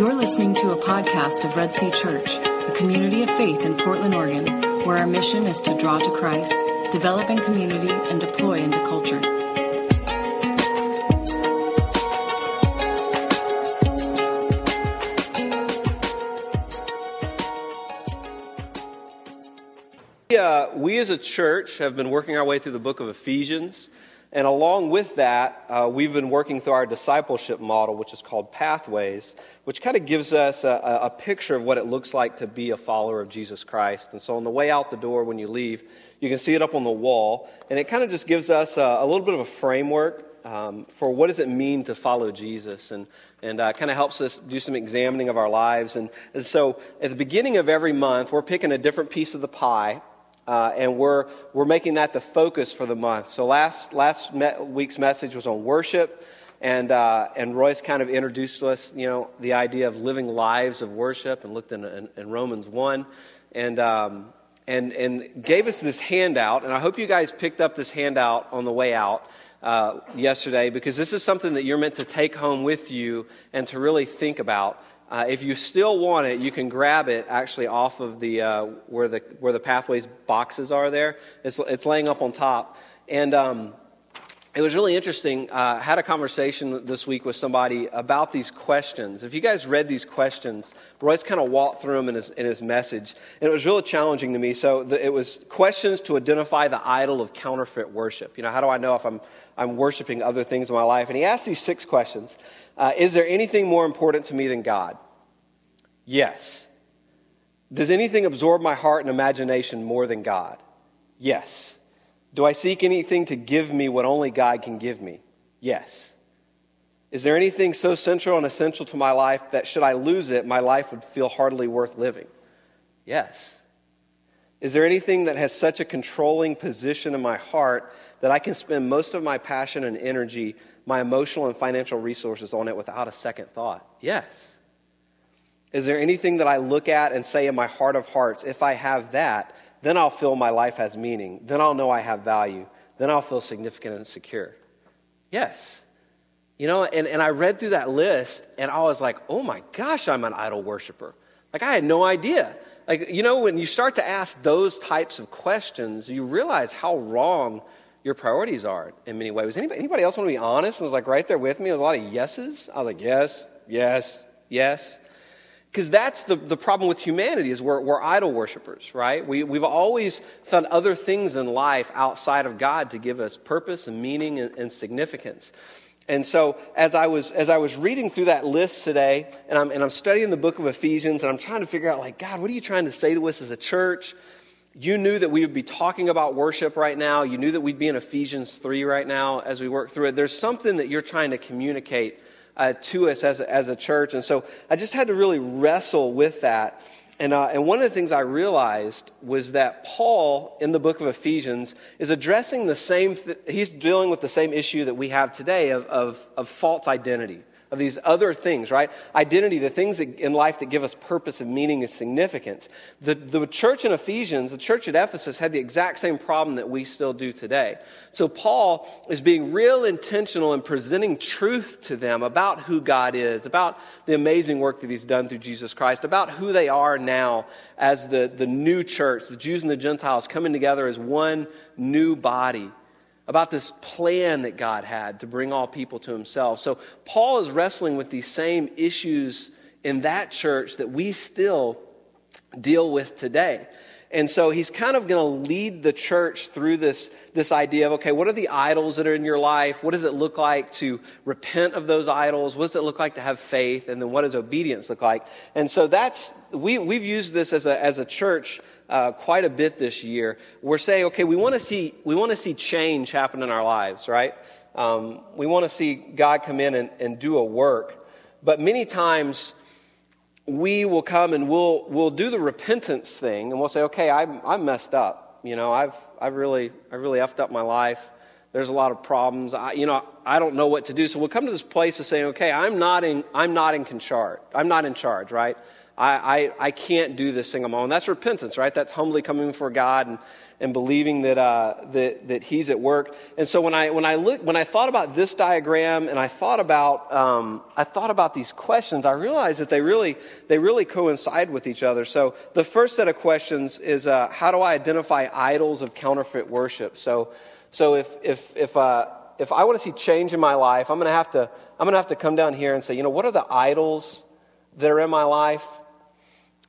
You're listening to a podcast of Red Sea Church, a community of faith in Portland, Oregon, where our mission is to draw to Christ, develop in community, and deploy into culture. Uh, we as a church have been working our way through the book of Ephesians. And along with that, uh, we've been working through our discipleship model, which is called Pathways, which kind of gives us a, a, picture of what it looks like to be a follower of Jesus Christ. And so on the way out the door when you leave, you can see it up on the wall. And it kind of just gives us a, a little bit of a framework um, for what does it mean to follow Jesus. And, and uh, kind of helps us do some examining of our lives. And, and so at the beginning of every month, we're picking a different piece of the pie. Uh, and we're, we're making that the focus for the month. So last, last me- week's message was on worship, and, uh, and Royce kind of introduced us, you know, the idea of living lives of worship and looked in, in, in Romans 1 and, um, and, and gave us this handout. And I hope you guys picked up this handout on the way out. Uh, yesterday, because this is something that you're meant to take home with you and to really think about. Uh, if you still want it, you can grab it actually off of the uh, where the where the pathways boxes are. There, it's it's laying up on top, and um, it was really interesting. Uh, had a conversation this week with somebody about these questions. If you guys read these questions, Royce kind of walked through them in his in his message, and it was really challenging to me. So the, it was questions to identify the idol of counterfeit worship. You know, how do I know if I'm I'm worshiping other things in my life? And he asked these six questions. Uh, is there anything more important to me than God? Yes. Does anything absorb my heart and imagination more than God? Yes. Do I seek anything to give me what only God can give me? Yes. Is there anything so central and essential to my life that should I lose it, my life would feel hardly worth living? Yes. Is there anything that has such a controlling position in my heart that I can spend most of my passion and energy, my emotional and financial resources on it without a second thought? Yes. Is there anything that I look at and say in my heart of hearts, if I have that, then I'll feel my life has meaning. Then I'll know I have value. Then I'll feel significant and secure. Yes. You know, and, and I read through that list and I was like, oh my gosh, I'm an idol worshiper. Like, I had no idea. Like, you know, when you start to ask those types of questions, you realize how wrong your priorities are in many ways. Anybody, anybody else want to be honest and was like right there with me? It was a lot of yeses. I was like, yes, yes, yes. Because that's the, the problem with humanity is we're, we're idol worshippers, right? We, we've always found other things in life outside of God to give us purpose and meaning and, and significance. And so as I was as I was reading through that list today, and I'm and I'm studying the book of Ephesians, and I'm trying to figure out like, God, what are you trying to say to us as a church? You knew that we would be talking about worship right now. You knew that we'd be in Ephesians 3 right now as we work through it. There's something that you're trying to communicate uh, to us as a, as a church. And so I just had to really wrestle with that. And, uh, and one of the things I realized was that Paul, in the book of Ephesians, is addressing the same, th- he's dealing with the same issue that we have today of, of, of false identity of these other things, right? Identity, the things that, in life that give us purpose and meaning and significance. The, the church in Ephesians, the church at Ephesus, had the exact same problem that we still do today. So Paul is being real intentional in presenting truth to them about who God is, about the amazing work that he's done through Jesus Christ, about who they are now as the, the new church, the Jews and the Gentiles coming together as one new body about this plan that God had to bring all people to himself. So Paul is wrestling with these same issues in that church that we still deal with today. And so he's kind of going to lead the church through this, this idea of, okay, what are the idols that are in your life? What does it look like to repent of those idols? What does it look like to have faith? And then what does obedience look like? And so that's, we, we've used this as a, as a church uh, quite a bit this year. We're saying, okay, we want to see we want to see change happen in our lives, right? Um, we want to see God come in and, and do a work, but many times we will come and we'll we'll do the repentance thing, and we'll say, okay, I'm I'm messed up. You know, I've I've really I really effed up my life. There's a lot of problems. I, you know, I don't know what to do. So we'll come to this place of saying, okay, I'm not in I'm not in charge. I'm not in charge, right? I, I, I can't do this thing on my own. That's repentance, right? That's humbly coming before God and, and believing that, uh, that, that He's at work. And so when I, when, I look, when I thought about this diagram and I thought about, um, I thought about these questions, I realized that they really, they really coincide with each other. So the first set of questions is uh, how do I identify idols of counterfeit worship? So, so if, if, if, uh, if I want to see change in my life, I'm going to have to, I'm going to have to come down here and say, you know, what are the idols that are in my life?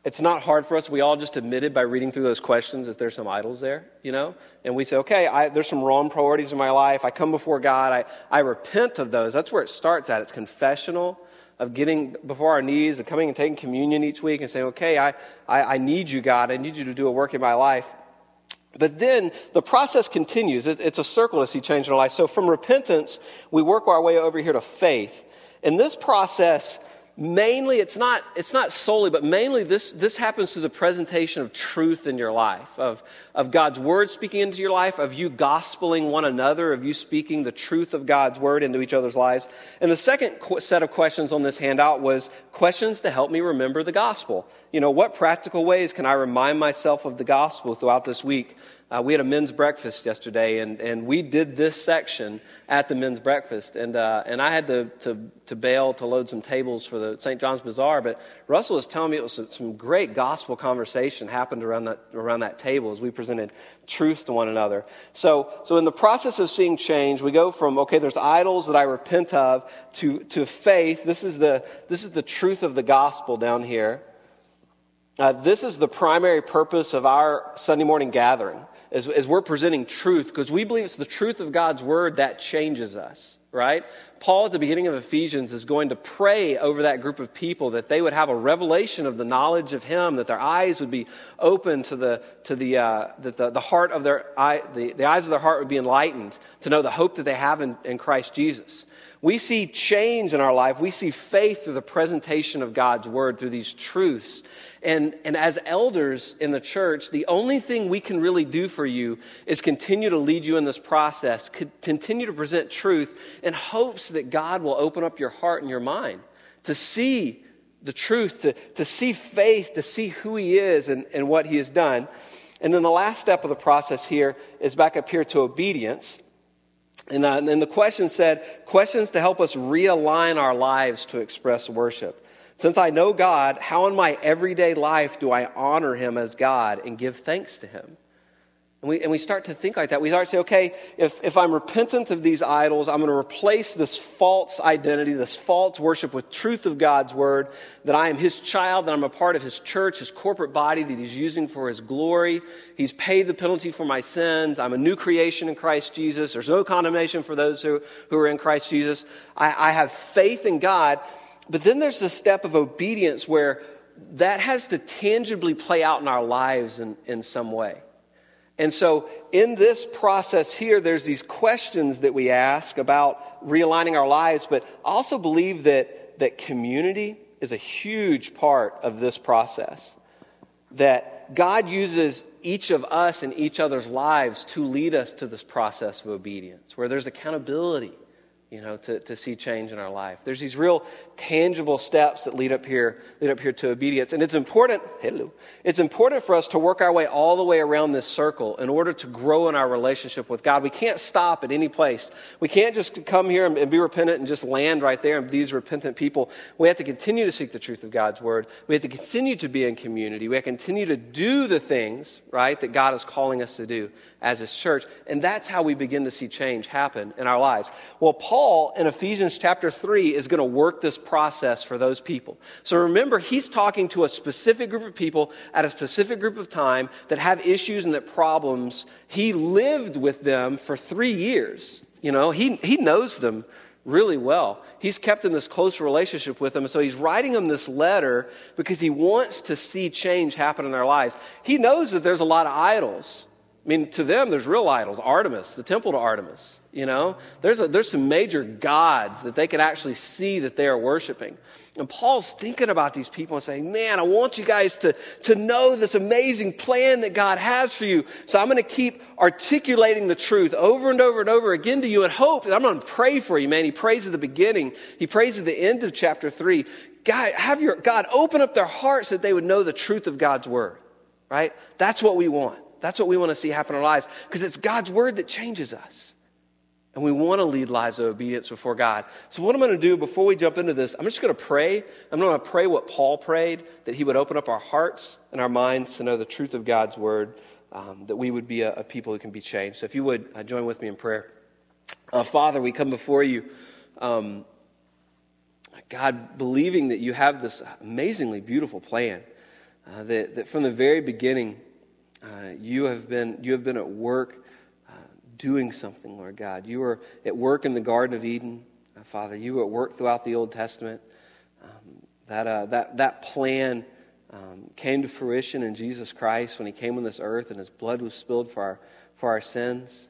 It's not hard for us. We all just admitted by reading through those questions that there's some idols there, you know? And we say, okay, I, there's some wrong priorities in my life. I come before God. I, I repent of those. That's where it starts at. It's confessional of getting before our knees and coming and taking communion each week and saying, okay, I, I, I need you, God. I need you to do a work in my life. But then the process continues. It, it's a circle to see change in our life. So from repentance, we work our way over here to faith. And this process mainly it's not it's not solely but mainly this this happens through the presentation of truth in your life of of god's word speaking into your life of you gospeling one another of you speaking the truth of god's word into each other's lives. And the second set of questions on this handout was questions to help me remember the gospel. You know what practical ways can i remind myself of the gospel throughout this week uh, we had a men's breakfast yesterday, and, and we did this section at the men's breakfast. And, uh, and I had to, to, to bail to load some tables for the St. John's Bazaar, but Russell was telling me it was some great gospel conversation happened around that, around that table as we presented truth to one another. So, so in the process of seeing change, we go from, okay, there's idols that I repent of, to, to faith. This is, the, this is the truth of the gospel down here. Uh, this is the primary purpose of our Sunday morning gathering as, as we're presenting truth, because we believe it's the truth of God's word that changes us, right? Paul at the beginning of Ephesians is going to pray over that group of people that they would have a revelation of the knowledge of Him, that their eyes would be open to the, to the, uh, that the, the heart of their eye, the, the eyes of their heart would be enlightened to know the hope that they have in, in Christ Jesus. We see change in our life. We see faith through the presentation of God's word, through these truths. And, and as elders in the church, the only thing we can really do for you is continue to lead you in this process, continue to present truth in hopes that God will open up your heart and your mind to see the truth, to, to see faith, to see who He is and, and what He has done. And then the last step of the process here is back up here to obedience. And, uh, and the question said, questions to help us realign our lives to express worship. Since I know God, how in my everyday life do I honor Him as God and give thanks to Him? And we, and we start to think like that. We start to say, okay, if, if I'm repentant of these idols, I'm going to replace this false identity, this false worship with truth of God's word, that I am his child, that I'm a part of his church, his corporate body that he's using for his glory. He's paid the penalty for my sins. I'm a new creation in Christ Jesus. There's no condemnation for those who, who are in Christ Jesus. I, I have faith in God. But then there's the step of obedience where that has to tangibly play out in our lives in, in some way. And so, in this process here, there's these questions that we ask about realigning our lives, but I also believe that, that community is a huge part of this process. That God uses each of us and each other's lives to lead us to this process of obedience, where there's accountability you know, to, to see change in our life. There's these real tangible steps that lead up here, lead up here to obedience. And it's important, hello, it's important for us to work our way all the way around this circle in order to grow in our relationship with God. We can't stop at any place. We can't just come here and, and be repentant and just land right there and these repentant people. We have to continue to seek the truth of God's word. We have to continue to be in community. We have to continue to do the things, right, that God is calling us to do as His church. And that's how we begin to see change happen in our lives. Well, Paul in Ephesians chapter 3 is going to work this process for those people. So remember, he's talking to a specific group of people at a specific group of time that have issues and that problems. He lived with them for three years. You know, he, he knows them really well. He's kept in this close relationship with them. So he's writing them this letter because he wants to see change happen in their lives. He knows that there's a lot of idols I mean, to them, there's real idols. Artemis, the temple to Artemis. You know, there's, a, there's some major gods that they can actually see that they are worshiping. And Paul's thinking about these people and saying, man, I want you guys to, to know this amazing plan that God has for you. So I'm going to keep articulating the truth over and over and over again to you and hope. And I'm going to pray for you, man. He prays at the beginning. He prays at the end of chapter three. God, have your, God open up their hearts that they would know the truth of God's word, right? That's what we want. That's what we want to see happen in our lives because it's God's word that changes us. And we want to lead lives of obedience before God. So, what I'm going to do before we jump into this, I'm just going to pray. I'm going to pray what Paul prayed that he would open up our hearts and our minds to know the truth of God's word, um, that we would be a, a, people who can be changed. So, if you would uh, join with me in prayer. Uh, Father, we come before you, um, God, believing that you have this amazingly beautiful plan, uh, that, that from the very beginning, uh, you, have been, you have been at work uh, doing something, Lord God. You were at work in the Garden of Eden, uh, Father. You were at work throughout the Old Testament. Um, that, uh, that, that plan um, came to fruition in Jesus Christ when he came on this earth and his blood was spilled for our, for our sins.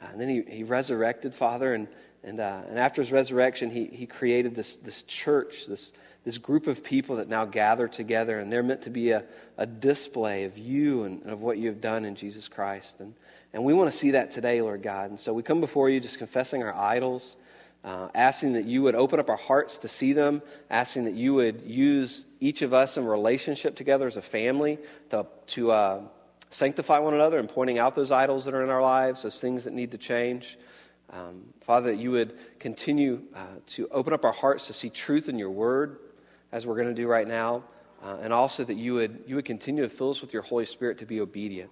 Uh, and then he, he resurrected, Father, and, and, and after his resurrection, he, he created this, this church, this, this group of people that now gather together, and they're meant to be a, a display of you and, and of what you have done in Jesus Christ. And, and we want to see that today, Lord God. And so we come before you just confessing our idols, uh, asking that you would open up our hearts to see them, asking that you would use each of us in relationship together as a family to, to uh, sanctify one another and pointing out those idols that are in our lives, those things that need to change. Um, Father, that you would continue uh, to open up our hearts to see truth in your word as we're going to do right now, uh, and also that you would, you would continue to fill us with your Holy Spirit to be obedient.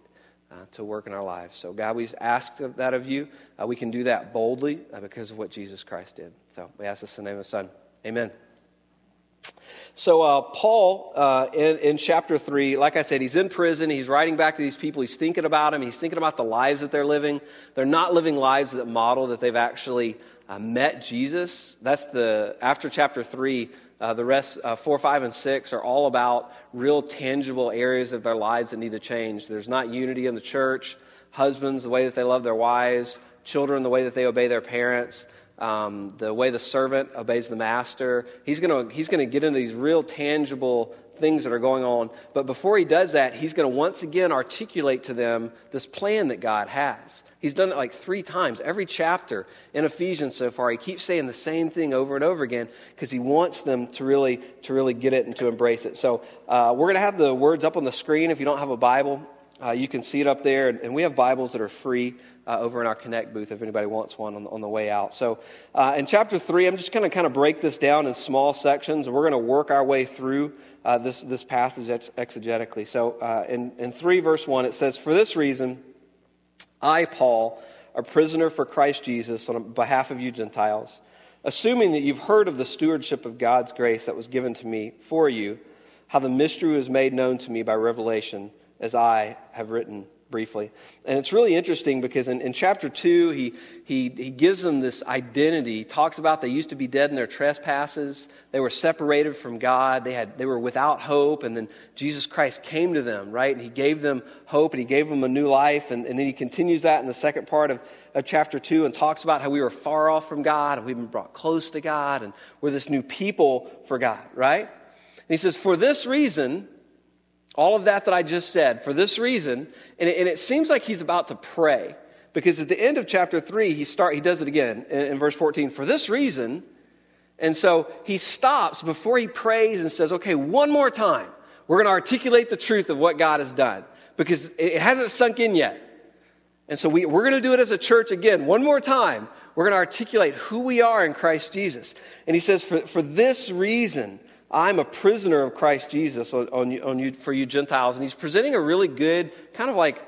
Uh, to work in our lives. So, God, we ask that of you. Uh, we can do that boldly uh, because of what Jesus Christ did. So, we ask this in the name of the Son. Amen. So, uh, Paul, uh, in, in, chapter 3, like I said, he's in prison. He's writing back to these people. He's thinking about them. He's thinking about the lives that they're living. They're not living lives that model that they've actually uh, met Jesus. That's the, after chapter 3, uh, the rest, uh, four, five, and six, are all about real tangible areas of their lives that need to change. There's not unity in the church. Husbands, the way that they love their wives. Children, the way that they obey their parents. Um, the way the servant obeys the master. He's going to he's going to get into these real tangible things that are going on. But before he does that, he's going to once again articulate to them this plan that God has. He's done it like three times. Every chapter in Ephesians so far, he keeps saying the same thing over and over again because he wants them to really, to really get it and to embrace it. So uh, we're going to have the words up on the screen. If you don't have a Bible, uh, you can see it up there. And we have Bibles that are free uh, over in our Connect booth if anybody wants one on, on the way out. So, uh, in chapter three, I'm just going to kind of break this down in small sections. We're going to work our way through uh, this, this passage ex- exegetically. So, uh, in, in 3, verse 1, it says, For this reason, I, Paul, a prisoner for Christ Jesus, on behalf of you Gentiles, assuming that you've heard of the stewardship of God's grace that was given to me for you, how the mystery was made known to me by revelation, as I have written briefly. And it's really interesting because in, in chapter 2, he, he, he gives them this identity. He talks about they used to be dead in their trespasses, they were separated from God, they, had, they were without hope, and then Jesus Christ came to them, right? And he gave them hope and he gave them a new life. And, and then he continues that in the second part of, of chapter 2 and talks about how we were far off from God and we've been brought close to God and we're this new people for God, right? And he says, For this reason, all of that that I just said for this reason, and it, and it seems like he's about to pray because at the end of chapter 3 he start he does it again in, in, verse 14 for this reason and so he stops before he prays and says okay one more time we're going to articulate the truth of what god has done because it hasn't sunk in yet. And so we, we're going to do it as a church again one more time we're going to articulate who we are in christ jesus. And he says for, for this reason I'm a prisoner of Christ Jesus on, on, on you, for you Gentiles. And he's presenting a really good, kind of like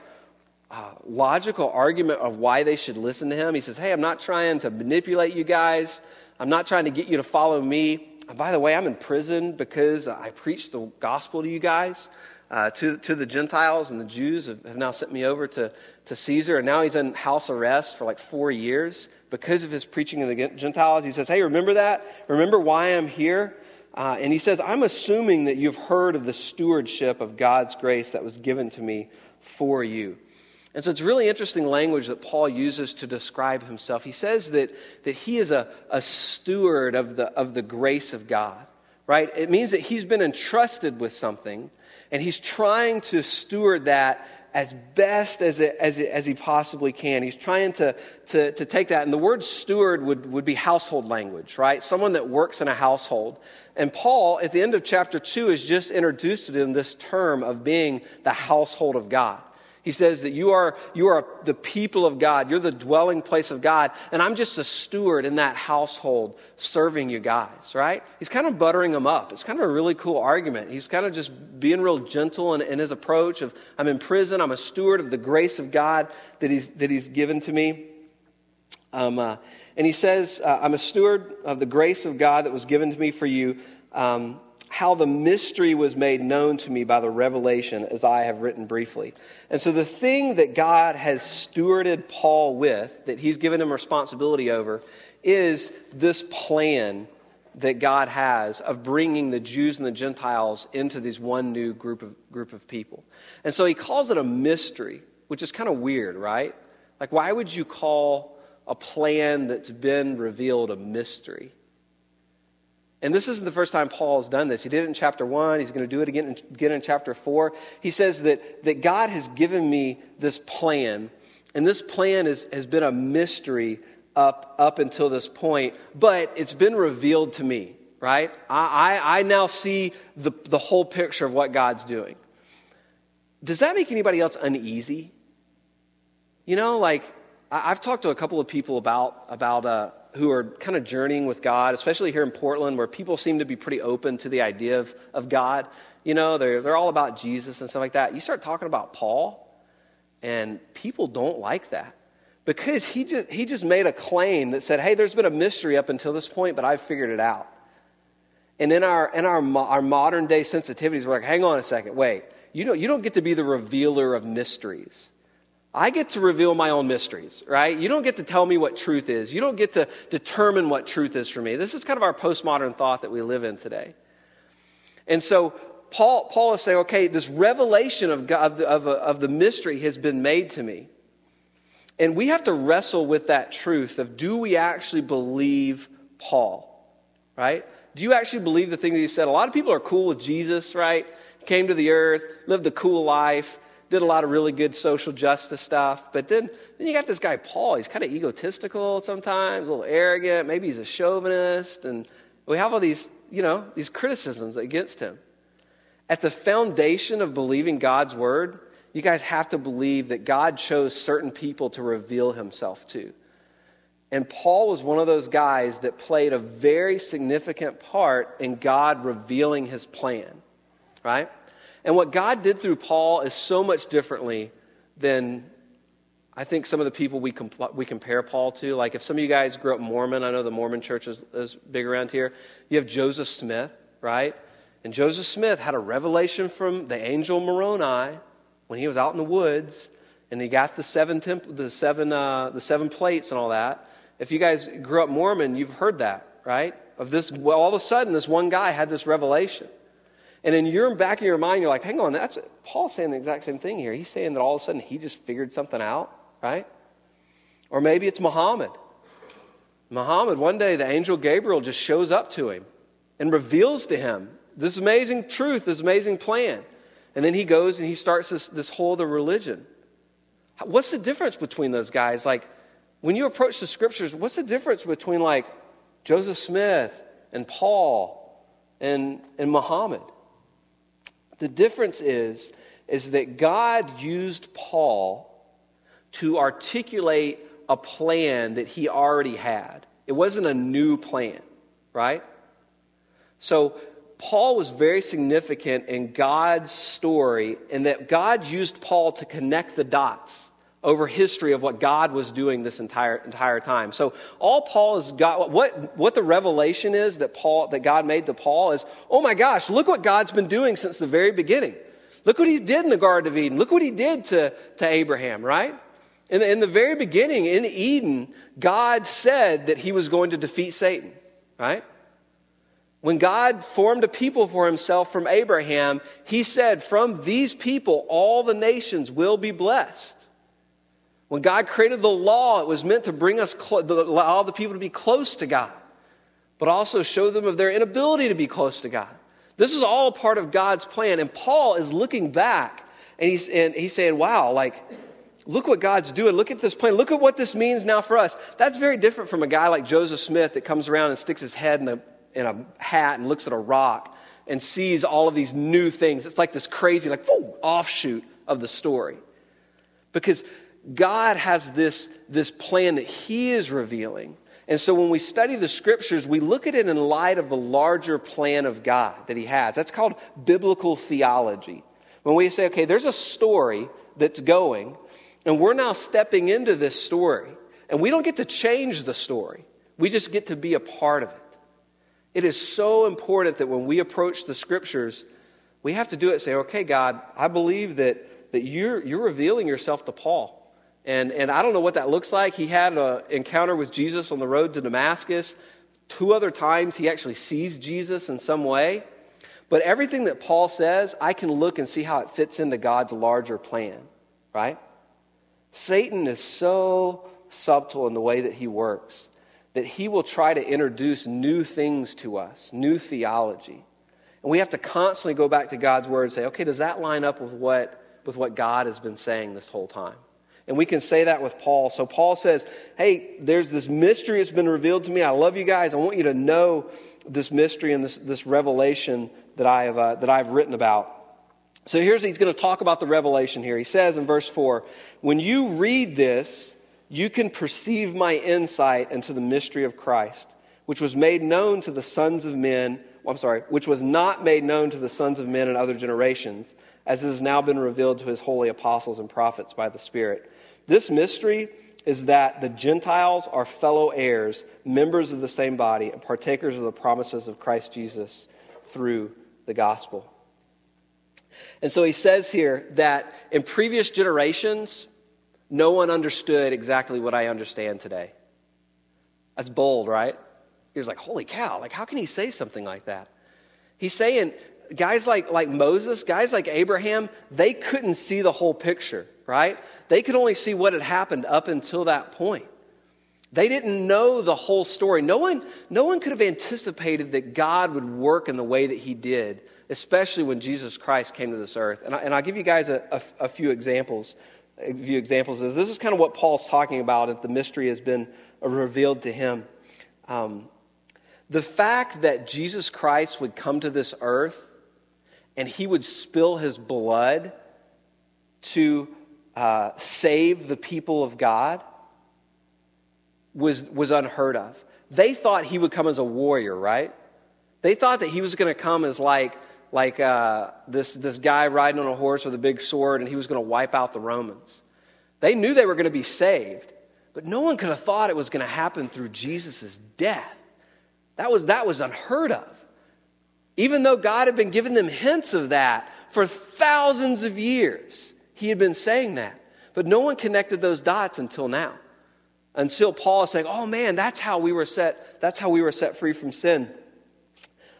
uh, logical argument of why they should listen to him. He says, Hey, I'm not trying to manipulate you guys, I'm not trying to get you to follow me. And by the way, I'm in prison because I preached the gospel to you guys. Uh, to, to the Gentiles and the Jews have, have now sent me over to, to Caesar, and now he's in house arrest for like four years because of his preaching to the Gentiles. He says, Hey, remember that? Remember why I'm here? Uh, and he says, I'm assuming that you've heard of the stewardship of God's grace that was given to me for you. And so it's really interesting language that Paul uses to describe himself. He says that, that he is a, a steward of the, of the grace of God, right? It means that he's been entrusted with something and he's trying to steward that as best as, it, as, it, as he possibly can. He's trying to, to, to take that. And the word steward would, would be household language, right? Someone that works in a household. And Paul, at the end of chapter 2, has just introduced it in this term of being the household of God. He says that you are, you are the people of God. You're the dwelling place of God. And I'm just a steward in that household serving you guys, right? He's kind of buttering them up. It's kind of a really cool argument. He's kind of just being real gentle in, in his approach of, I'm in prison. I'm a steward of the grace of God that he's, that he's given to me. Um, uh, and he says, uh, I'm a steward of the grace of God that was given to me for you. Um, how the mystery was made known to me by the revelation, as I have written briefly. And so, the thing that God has stewarded Paul with, that he's given him responsibility over, is this plan that God has of bringing the Jews and the Gentiles into this one new group of, group of people. And so, he calls it a mystery, which is kind of weird, right? Like, why would you call a plan that's been revealed a mystery? And this isn't the first time Paul has done this. He did it in chapter 1. He's going to do it again, again in chapter 4. He says that, that God has given me this plan, and this plan is, has been a mystery up, up until this point, but it's been revealed to me, right? I, I, I now see the, the whole picture of what God's doing. Does that make anybody else uneasy? You know, like, I've talked to a couple of people about, about uh, who are kind of journeying with God, especially here in Portland, where people seem to be pretty open to the idea of, of God. You know, they're, they're all about Jesus and stuff like that. You start talking about Paul, and people don't like that because he just, he just made a claim that said, hey, there's been a mystery up until this point, but I've figured it out. And in our, in our, our modern day sensitivities, we're like, hang on a second, wait. You don't, you don't get to be the revealer of mysteries. I get to reveal my own mysteries, right? You don't get to tell me what truth is. You don't get to determine what truth is for me. This is kind of our postmodern thought that we live in today. And so Paul, Paul is saying, okay, this revelation of, God, of, of, of the mystery has been made to me. And we have to wrestle with that truth of do we actually believe Paul, right? Do you actually believe the thing that he said? A lot of people are cool with Jesus, right? Came to the earth, lived a cool life, did a lot of really good social justice stuff. But then, then you got this guy, Paul. He's kind of egotistical sometimes, a little arrogant. Maybe he's a chauvinist. And we have all these, you know, these criticisms against him. At the foundation of believing God's word, you guys have to believe that God chose certain people to reveal himself to. And Paul was one of those guys that played a very significant part in God revealing his plan, right? And what God did through Paul is so much differently than I think some of the people we, comp- we compare Paul to. Like if some of you guys grew up Mormon, I know the Mormon church is, is big around here. You have Joseph Smith, right? And Joseph Smith had a revelation from the angel Moroni when he was out in the woods, and he got the seven, temp- the seven, uh, the seven plates and all that. If you guys grew up Mormon, you've heard that, right? Of this, well, all of a sudden, this one guy had this revelation. And in your back of your mind, you're like, hang on, that's Paul's saying the exact same thing here. He's saying that all of a sudden he just figured something out, right? Or maybe it's Muhammad. Muhammad, one day the angel Gabriel just shows up to him and reveals to him this amazing truth, this amazing plan. And then he goes and he starts this, this whole other religion. What's the difference between those guys? Like, when you approach the scriptures, what's the difference between like Joseph Smith and Paul and, and Muhammad? The difference is, is that God used Paul to articulate a plan that he already had. It wasn't a new plan, right? So Paul was very significant in God's story in that God used Paul to connect the dots over history of what God was doing this entire, entire time. So all Paul has got, what, what the revelation is that Paul, that God made to Paul is, oh my gosh, look what God's been doing since the very beginning. Look what he did in the Garden of Eden. Look what he did to, to Abraham, right? In the, in the very beginning, in Eden, God said that he was going to defeat Satan, right? When God formed a people for himself from Abraham, he said, From these people, all the nations will be blessed. When God created the law, it was meant to bring us, clo- allow the people to be close to God, but also show them of their inability to be close to God. This is all a part of God's plan. And Paul is looking back and he's, and he's saying, wow, like, look what God's doing. Look at this plan. Look at what this means now for us. That's very different from a guy like Joseph Smith that comes around and sticks his head in a, in a hat and looks at a rock and sees all of these new things. It's like this crazy, like, whoo, offshoot of the story. Because God has this, this plan that He is revealing. And so when we study the scriptures, we look at it in light of the larger plan of God that He has. That's called biblical theology. When we say, okay, there's a story that's going, and we're now stepping into this story, and we don't get to change the story, we just get to be a part of it. It is so important that when we approach the scriptures, we have to do it say, okay, God, I believe that, that you're, you're revealing yourself to Paul. And, and I don't know what that looks like. He had an encounter with Jesus on the road to Damascus. Two other times he actually sees Jesus in some way. But everything that Paul says, I can look and see how it fits into God's larger plan, right? Satan is so subtle in the way that he works that he will try to introduce new things to us, new theology. And we have to constantly go back to God's word and say, okay, does that line up with what, with what God has been saying this whole time? And we can say that with Paul. So Paul says, Hey, there's this mystery that's been revealed to me. I love you guys. I want you to know this mystery and this, this revelation that, I have, uh, that I've written about. So here's, he's going to talk about the revelation here. He says in verse 4 When you read this, you can perceive my insight into the mystery of Christ, which was made known to the sons of men. I'm sorry, which was not made known to the sons of men in other generations, as it has now been revealed to his holy apostles and prophets by the Spirit. This mystery is that the Gentiles are fellow heirs, members of the same body, and partakers of the promises of Christ Jesus through the gospel. And so he says here that in previous generations, no one understood exactly what I understand today. That's bold, right? He was like, holy cow, like how can he say something like that? He's saying guys like, like Moses, guys like Abraham, they couldn't see the whole picture, right? They could only see what had happened up until that point. They didn't know the whole story. No one, no one could have anticipated that God would work in the way that he did, especially when Jesus Christ came to this earth. And, I, will give you guys a, a, a, few examples. A few examples of this is kind of what Paul's talking about if the mystery has been revealed to him. Um, the fact that Jesus Christ would come to this earth and he would spill his blood to uh, save the people of God was, was unheard of. They thought he would come as a warrior, right? They thought that he was going to come as like, like uh, this, this guy riding on a horse with a big sword and he was going to wipe out the Romans. They knew they were going to be saved, but no one could have thought it was going to happen through Jesus' death. That was, that was unheard of. Even though God had been giving them hints of that for thousands of years, He had been saying that. But no one connected those dots until now. Until Paul is saying, oh man, that's how we were set, that's how we were set free from sin.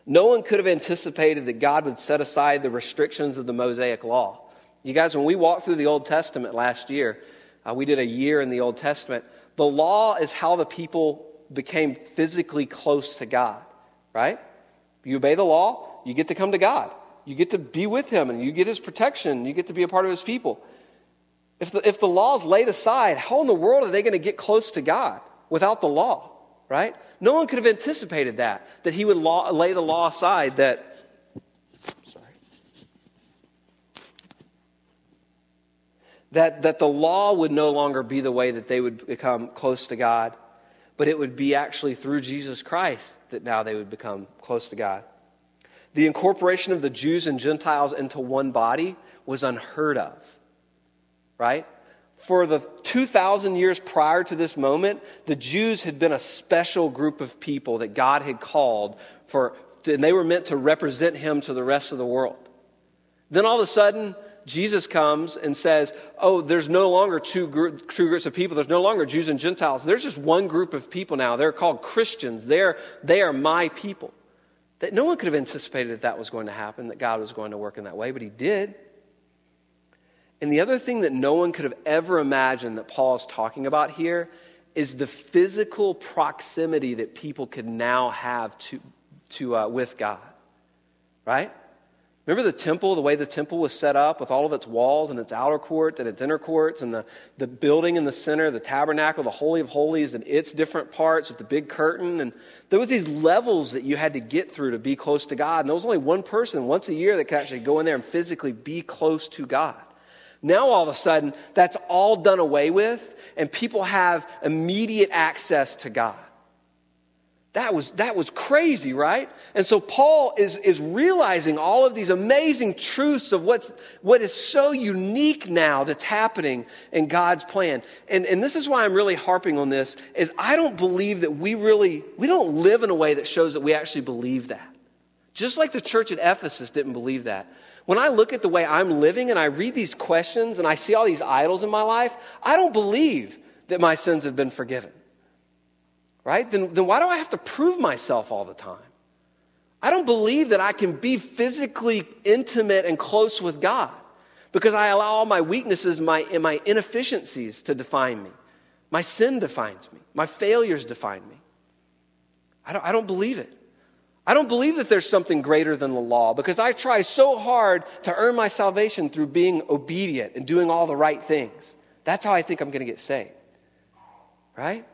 No one could have anticipated that God would set aside the restrictions of the Mosaic law. You guys, when we walked through the Old Testament last year, uh, we did a year in the Old Testament. The law is how the people became physically close to God, right? You obey the law, you get to come to God. You get to be with Him and you get His protection. You get to be a part of His people. If the, if the law is laid aside, how in the world are they going to get close to God without the law, right? No one could have anticipated that, that He would law, lay the law aside, that. That, that the law would no longer be the way that they would become close to God but it would be actually through Jesus Christ that now they would become close to God. The incorporation of the Jews and Gentiles into one body was unheard of, right? For the 2,000 years prior to this moment, the Jews had been a special group of people that God had called for, and they were meant to represent Him to the rest of the world. Then all of a sudden, Jesus comes and says, Oh, there's no longer two, two groups of people. There's no longer Jews and Gentiles. There's just one group of people now. They're called Christians. They're, they are my people. That no one could have anticipated that that was going to happen, that God was going to work in that way, but He did. And the other thing that no one could have ever imagined that Paul is talking about here is the physical proximity that people could now have to, to, uh, with God. Right? Remember the temple, the way the temple was set up with all of its walls and its outer court and its inner courts and the, the building in the center, the tabernacle, the Holy of Holies and its different parts with the big curtain. And there was these levels that you had to get through to be close to God. And there was only one person once a year that could actually go in there and physically be close to God. Now all of a sudden, that's all done away with and people have immediate access to God. That was, that was crazy, right? And so Paul is, is realizing all of these amazing truths of what's, what is so unique now that's happening in God's plan. And, and this is why I'm really harping on this, is I don't believe that we really, we don't live in a way that shows that we actually believe that. Just like the church at Ephesus didn't believe that. When I look at the way I'm living and I read these questions and I see all these idols in my life, I don't believe that my sins have been forgiven right? Then, then why do I have to prove myself all the time? I don't believe that I can be physically intimate and close with God because I allow all my weaknesses my, and my inefficiencies to define me. My sin defines me, my failures define me. I don't, I don't believe it. I don't believe that there's something greater than the law because I try so hard to earn my salvation through being obedient and doing all the right things. That's how I think I'm going to get saved. Right?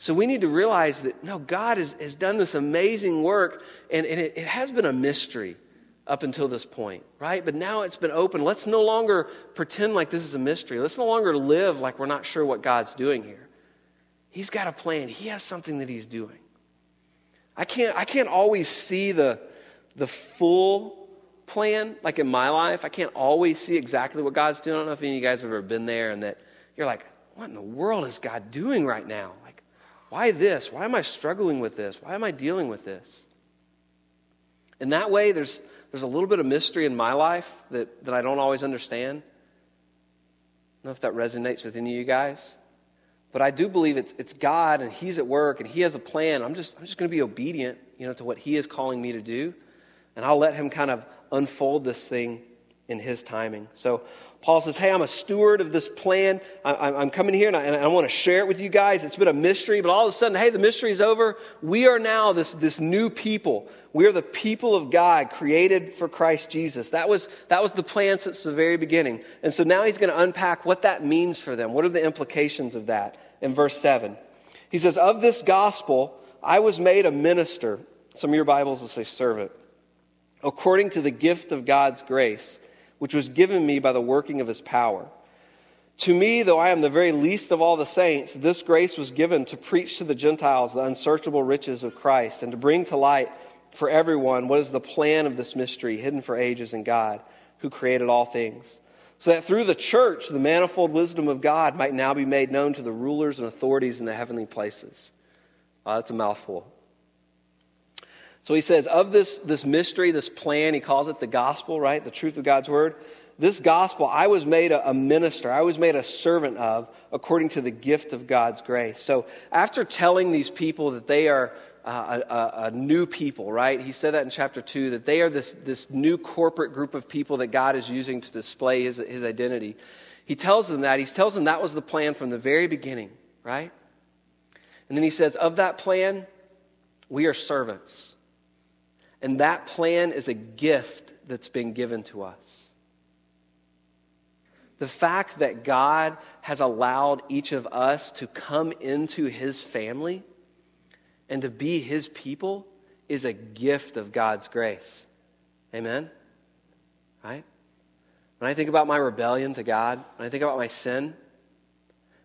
So we need to realize that, no, God has, has done this amazing work, and, and it, it has been a mystery up until this point, right? But now it's been open. Let's no longer pretend like this is a mystery. Let's no longer live like we're not sure what God's doing here. He's got a plan, He has something that He's doing. I can't, I can't always see the, the full plan, like in my life. I can't always see exactly what God's doing. I don't know if any of you guys have ever been there and that you're like, what in the world is God doing right now? Why this? Why am I struggling with this? Why am I dealing with this? In that way, there's, there's a little bit of mystery in my life that, that I don't always understand. I don't know if that resonates with any of you guys. But I do believe it's, it's God and He's at work and He has a plan. I'm just, I'm just going to be obedient you know, to what He is calling me to do. And I'll let Him kind of unfold this thing in His timing. So Paul says, Hey, I'm a steward of this plan. I'm coming here and I, I want to share it with you guys. It's been a mystery, but all of a sudden, hey, the mystery is over. We are now this, this new people. We are the people of God created for Christ Jesus. That was, that was the plan since the very beginning. And so now he's going to unpack what that means for them. What are the implications of that in verse 7? He says, Of this gospel, I was made a minister. Some of your Bibles will say servant. According to the gift of God's grace which was given me by the working of his power. To me, though I am the very least of all the saints, this grace was given to preach to the Gentiles the unsearchable riches of Christ and to bring to light for everyone what is the plan of this mystery hidden for ages in God, who created all things. So that through the church, the manifold wisdom of God might now be made known to the rulers and authorities in the heavenly places. Oh, that's a mouthful. So he says, of this, this mystery, this plan, he calls it the gospel, right? The truth of God's word. This gospel, I was made a, a minister, I was made a servant of according to the gift of God's grace. So after telling these people that they are uh, a, a, new people, right? He said that in chapter 2, that they are this, this new corporate group of people that God is using to display his, his identity. He tells them that. He tells them that was the plan from the very beginning, right? And then he says, Of that plan, we are servants. And that plan is a gift that's been given to us. The fact that God has allowed each of us to come into his family and to be his people is a gift of God's grace. Amen? Right? When I think about my rebellion to God, when I think about my sin,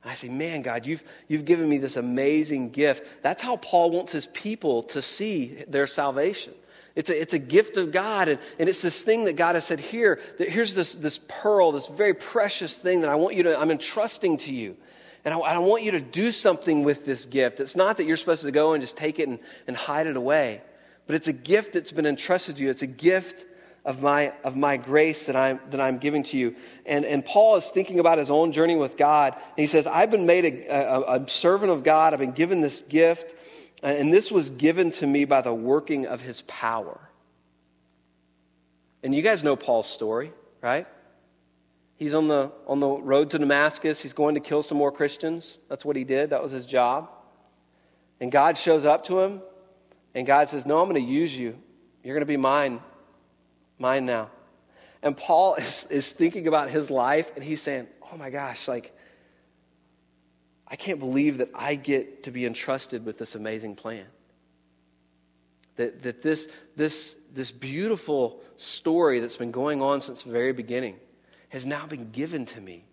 and I say, man, God, you've, you've given me this amazing gift. That's how Paul wants his people to see their salvation. It's a, it's a gift of God. And, and it's this thing that God has said here, that here's this, this pearl, this very precious thing that I want you to, I'm entrusting to you. And I, I want you to do something with this gift. It's not that you're supposed to go and just take it and, and hide it away, but it's a gift that's been entrusted to you. It's a gift of my, of my grace that I'm, that I'm giving to you. And, and Paul is thinking about his own journey with God. And he says, I've been made a, a, a servant of God. I've been given this gift. Uh, and this was given to me by the working of his power. And you guys know Paul's story, right? He's on the, on the road to Damascus. He's going to kill some more Christians. That's what he did, that was his job. And God shows up to him, and God says, No, I'm going to use you. You're going to be mine, mine now. And Paul is, is thinking about his life, and he's saying, Oh my gosh, like, I can't believe that I get to be entrusted with this amazing plan. That, that this, this, this beautiful story that's been going on since the very beginning has now been given to me.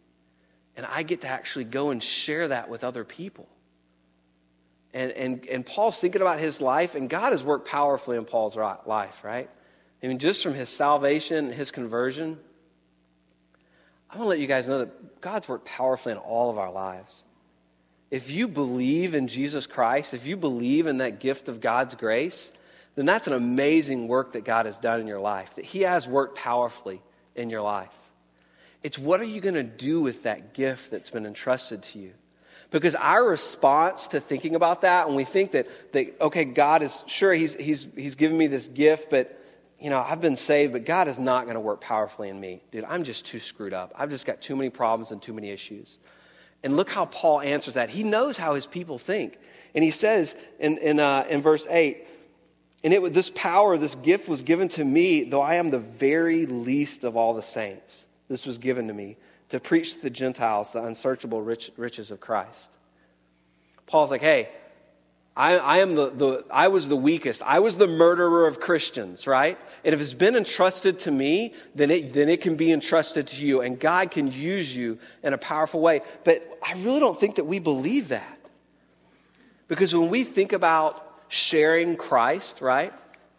And I get to actually go and share that with other people. And, and, and Paul's thinking about his life, and God has worked powerfully in Paul's life, right? I mean, just from his salvation, his conversion, I want to let you guys know that God's worked powerfully in all of our lives. If you believe in Jesus Christ, if you believe in that gift of God's grace, then that's an amazing work that God has done in your life, that He has worked powerfully in your life. It's what are you going to do with that gift that's been entrusted to you? Because our response to thinking about that, when we think that, that okay, God is, sure, he's, he's, he's given me this gift, but, you know, I've been saved, but God is not going to work powerfully in me. Dude, I'm just too screwed up. I've just got too many problems and too many issues. And look how Paul answers that. He knows how his people think. And he says in, in, uh, in verse 8, and it, this power, this gift was given to me, though I am the very least of all the saints. This was given to me to preach to the Gentiles the unsearchable rich, riches of Christ. Paul's like, hey, I, I, am the, the, I was the weakest. I was the murderer of Christians, right? And if it's been entrusted to me, then it, then it can be entrusted to you, and God can use you in a powerful way. But I really don't think that we believe that. Because when we think about sharing Christ, right?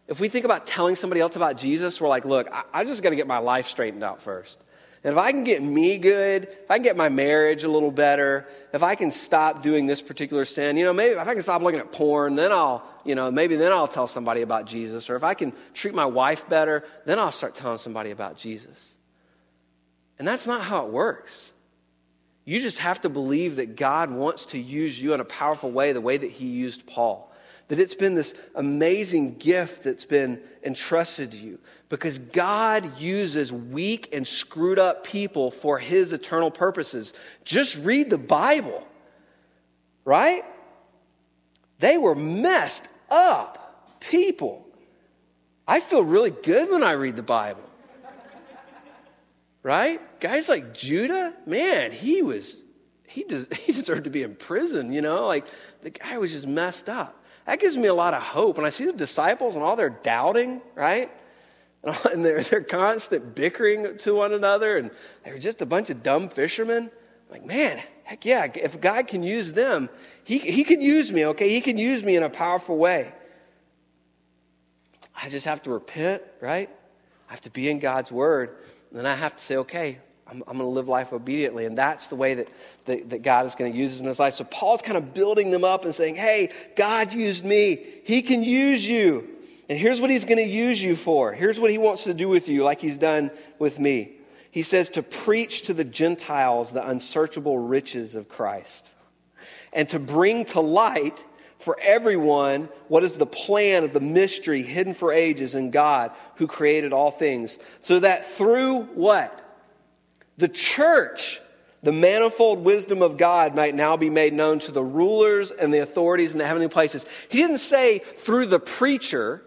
If we think about telling somebody else about Jesus, we're like, look, I, I just got to get my life straightened out first. And if I can get me good, if I can get my marriage a little better, if I can stop doing this particular sin, you know, maybe if I can stop looking at porn, then I'll, you know, maybe then I'll tell somebody about Jesus. Or if I can treat my wife better, then I'll start telling somebody about Jesus. And that's not how it works. You just have to believe that God wants to use you in a powerful way, the way that He used Paul. That it's been this amazing gift that's been entrusted to you because God uses weak and screwed up people for his eternal purposes. Just read the Bible, right? They were messed up people. I feel really good when I read the Bible. Right? Guys like Judah, man, he was he, des- he deserved to be in prison, you know? Like the guy was just messed up. That gives me a lot of hope. And I see the disciples and all their doubting, right? And they're, they're constant bickering to one another, and they're just a bunch of dumb fishermen. I'm like, man, heck yeah, if God can use them, he, he can use me, okay? He can use me in a powerful way. I just have to repent, right? I have to be in God's word. And then I have to say, okay, I'm, I'm going to live life obediently. And that's the way that, that, that God is going to use us in his life. So Paul's kind of building them up and saying, hey, God used me. He can use you. And here's what he's going to use you for. Here's what he wants to do with you, like he's done with me. He says to preach to the Gentiles the unsearchable riches of Christ and to bring to light for everyone what is the plan of the mystery hidden for ages in God who created all things. So that through what? The church, the manifold wisdom of God might now be made known to the rulers and the authorities in the heavenly places. He didn't say through the preacher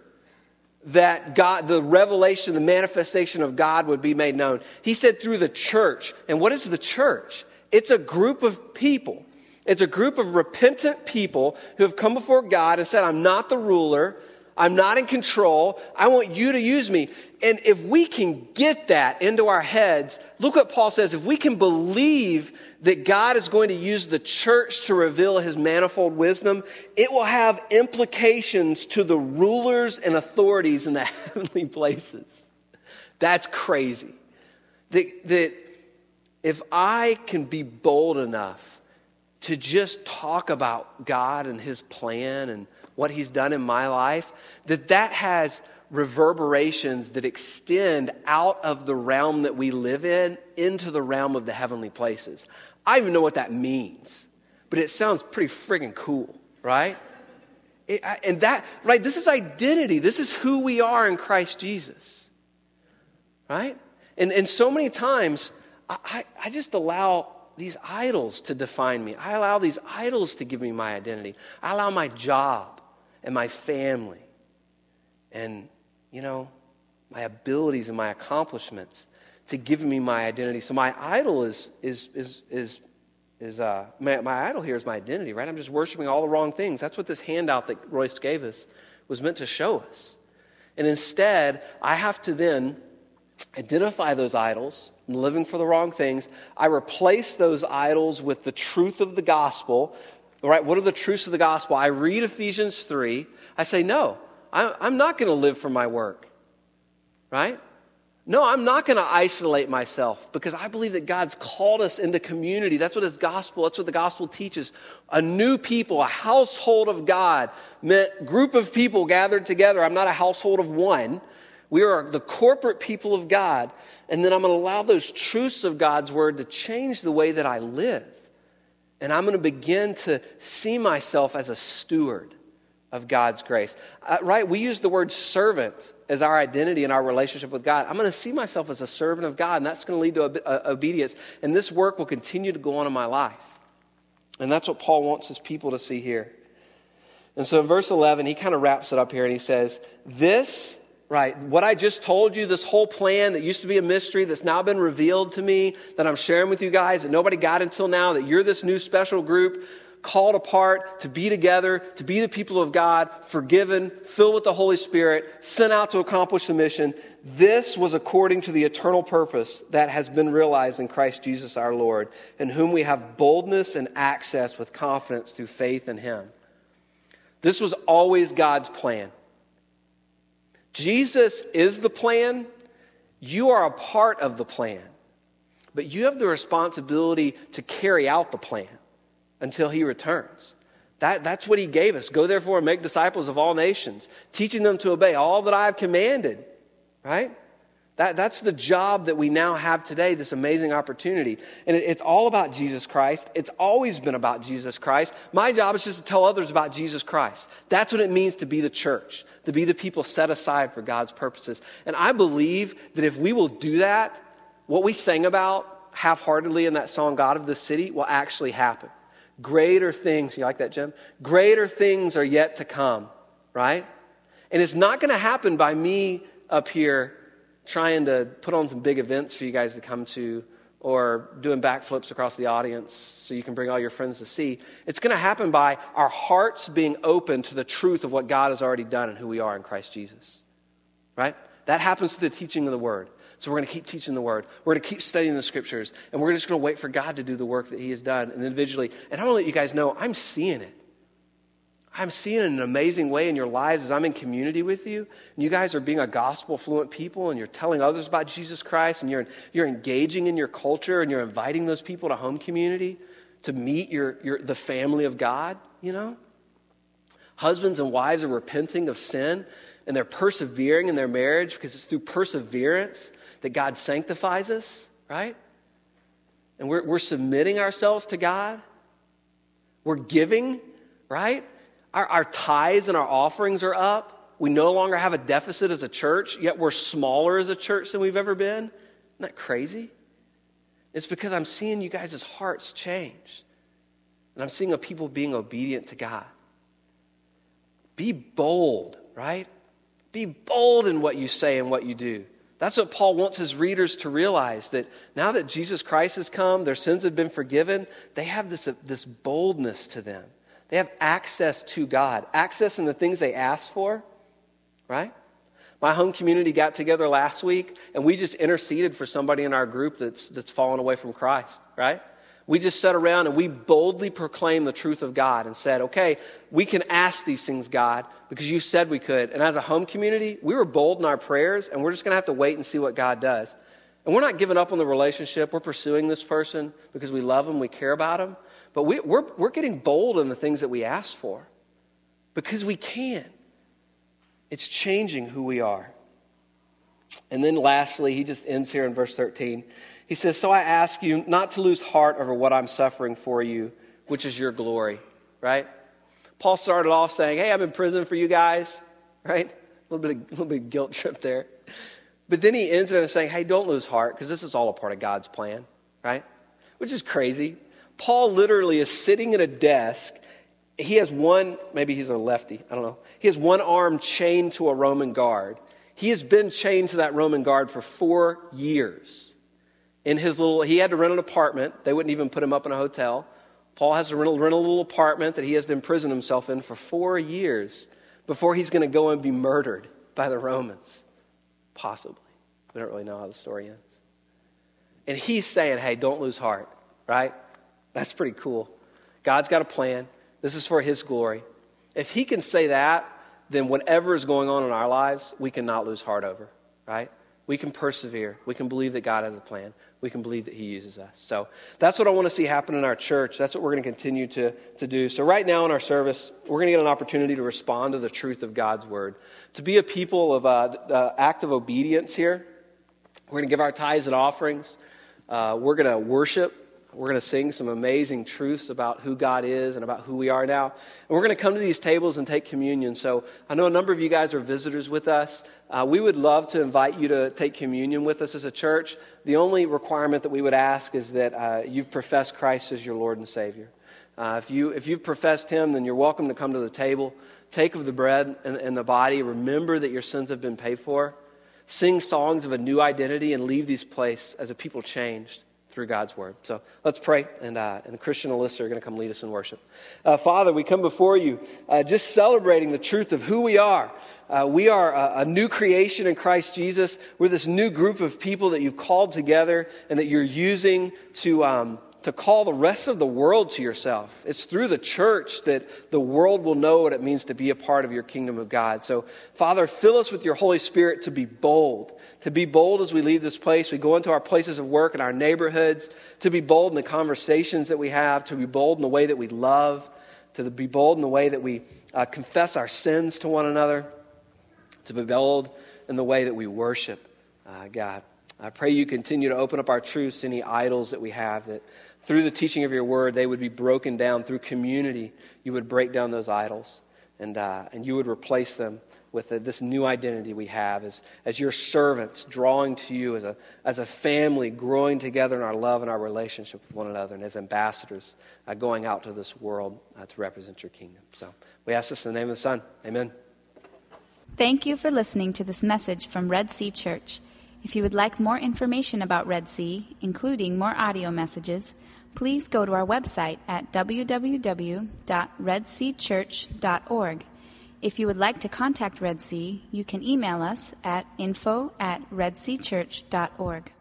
that God, the revelation, the manifestation of God would be made known. He said through the church. And what is the church? It's a group of people. It's a group of repentant people who have come before God and said, I'm not the ruler. I'm not in control. I want you to use me. And if we can get that into our heads, look what Paul says. If we can believe that God is going to use the church to reveal his manifold wisdom, it will have implications to the rulers and authorities in the heavenly places. That's crazy. That, that if I can be bold enough to just talk about God and his plan and what he's done in my life, that that has reverberations that extend out of the realm that we live in into the realm of the heavenly places. I even know what that means, but it sounds pretty friggin' cool, right? It, and that, right, this is identity. This is who we are in Christ Jesus, right? And, and so many times, I, I just allow these idols to define me. I allow these idols to give me my identity. I allow my job and my family and, you know, my abilities and my accomplishments to give me my identity. So my idol is, is, is, is, is uh, my, my idol here is my identity, right? I'm just worshiping all the wrong things. That's what this handout that Royce gave us was meant to show us. And instead, I have to then identify those idols and living for the wrong things. I replace those idols with the truth of the gospel. Right? What are the truths of the gospel? I read Ephesians 3. I say, no, I'm not going to live for my work. Right? No, I'm not going to isolate myself because I believe that God's called us into community. That's what His gospel, that's what the gospel teaches. A new people, a household of God, meant group of people gathered together. I'm not a household of one. We are the corporate people of God. And then I'm going to allow those truths of God's word to change the way that I live. And I'm going to begin to see myself as a steward of God's grace. Uh, right? We use the word servant as our identity in our relationship with God. I'm going to see myself as a servant of God, and that's going to lead to ob- uh, obedience. And this work will continue to go on in my life. And that's what Paul wants his people to see here. And so in verse 11, he kind of wraps it up here and he says, This right? What I just told you, this whole plan that used to be a mystery that's now been revealed to me, that I'm sharing with you guys, that nobody got until now, that you're this new special group called apart to be together, to be the people of God, forgiven, filled with the Holy Spirit, sent out to accomplish the mission. This was according to the eternal purpose that has been realized in Christ Jesus our Lord, in whom we have boldness and access with confidence through faith in Him. This was always God's plan. Jesus is the plan. You are a part of the plan. But you have the responsibility to carry out the plan until he returns. That, that's what he gave us. Go therefore and make disciples of all nations, teaching them to obey all that I have commanded. Right? That, that's the job that we now have today, this amazing opportunity. And it, it's all about Jesus Christ. It's always been about Jesus Christ. My job is just to tell others about Jesus Christ. That's what it means to be the church, to be the people set aside for God's purposes. And I believe that if we will do that, what we sang about half heartedly in that song, God of the City, will actually happen. Greater things, you like that, Jim? Greater things are yet to come, right? And it's not going to happen by me up here trying to put on some big events for you guys to come to or doing backflips across the audience so you can bring all your friends to see. It's going to happen by our hearts being open to the truth of what God has already done and who we are in Christ Jesus. Right? That happens through the teaching of the Word. So we're going to keep teaching the Word. We're going to keep studying the Scriptures. And we're just going to wait for God to do the work that He has done and individually. And I'm going to let you guys know I'm seeing it. I'm seeing in an amazing way in your lives as I'm in community with you. And you guys are being a gospel fluent people and you're telling others about Jesus Christ and you're, you're engaging in your culture and you're inviting those people to home community to meet your, your, the family of God, you know? Husbands and wives are repenting of sin and they're persevering in their marriage because it's through perseverance that God sanctifies us, right? And we're, we're submitting ourselves to God. We're giving, right? Our, our tithes and our offerings are up. We no longer have a deficit as a church, yet we're smaller as a church than we've ever been. Isn't that crazy? It's because I'm seeing you guys' hearts change. And I'm seeing a people being obedient to God. Be bold, right? Be bold in what you say and what you do. That's what Paul wants his readers to realize that now that Jesus Christ has come, their sins have been forgiven, they have this, this boldness to them. They have access to God, access in the things they ask for, right? My home community got together last week and we just interceded for somebody in our group that's, that's fallen away from Christ, right? We just sat around and we boldly proclaimed the truth of God and said, okay, we can ask these things, God, because you said we could. And as a home community, we were bold in our prayers and we're just going to have to wait and see what God does. And we're not giving up on the relationship. We're pursuing this person because we love him, we care about him. But we, we're, we're getting bold in the things that we ask for because we can. It's changing who we are. And then lastly, he just ends here in verse 13. He says, So I ask you not to lose heart over what I'm suffering for you, which is your glory, right? Paul started off saying, Hey, I'm in prison for you guys, right? A little bit of, a little bit of guilt trip there. But then he ends it in saying, Hey, don't lose heart, because this is all a part of God's plan. right? Which is crazy. Paul literally is sitting at a desk. He has one, maybe he's a lefty, I don't know. He has one arm chained to a Roman guard. He has been chained to that Roman guard for four years. In his little, he had to rent an apartment. They wouldn't even put him up in a hotel. Paul has to rent a, little apartment that he has to imprison himself in for four years before he's going to go and be murdered by the Romans. Possibly. We don't really know how the story ends. And he's saying, hey, don't lose heart, right? That's pretty cool. God's got a plan. This is for his glory. If he can say that, then whatever is going on in our lives, we cannot lose heart over, right? We can persevere. We can believe that God has a plan. We can believe that He uses us. So that's what I want to see happen in our church. That's what we're going to continue to, to do. So, right now in our service, we're going to get an opportunity to respond to the truth of God's Word, to be a people of uh, uh, active obedience here. We're going to give our tithes and offerings. Uh, we're going to worship. We're going to sing some amazing truths about who God is and about who we are now. And we're going to come to these tables and take communion. So I know a number of you guys are visitors with us. Uh, we would love to invite you to take communion with us as a church. The only requirement that we would ask is that uh, you've professed Christ as your Lord and Savior. Uh, if, you, if you've professed Him, then you're welcome to come to the table, take of the bread and, and the body, remember that your sins have been paid for, sing songs of a new identity, and leave this place as a people changed through God's word. So let's pray, and, uh, and Christian and Alyssa are going to come lead us in worship. Uh, Father, we come before you uh, just celebrating the truth of who we are. Uh, we are a, a, new creation in Christ Jesus. We're this new group of people that you've called together and that you're using to, um, to call the rest of the world to yourself. It's through the church that the world will know what it means to be a part of your kingdom of God. So, Father, fill us with your Holy Spirit to be bold, to be bold as we leave this place. We go into our places of work and our neighborhoods, to be bold in the conversations that we have, to be bold in the way that we love, to be bold in the way that we uh, confess our sins to one another, to be bold in the way that we worship uh, God. I pray you continue to open up our truths any idols that we have, that through the teaching of your word, they would be broken down. Through community, you would break down those idols and, uh, and you would replace them with the, this new identity we have as, as your servants, drawing to you as a, as a family, growing together in our love and our relationship with one another, and as ambassadors uh, going out to this world uh, to represent your kingdom. So we ask this in the name of the Son. Amen. Thank you for listening to this message from Red Sea Church. If you would like more information about Red Sea, including more audio messages, please go to our website at www.redseachurch.org. If you would like to contact Red Sea, you can email us at info at redseachurch.org.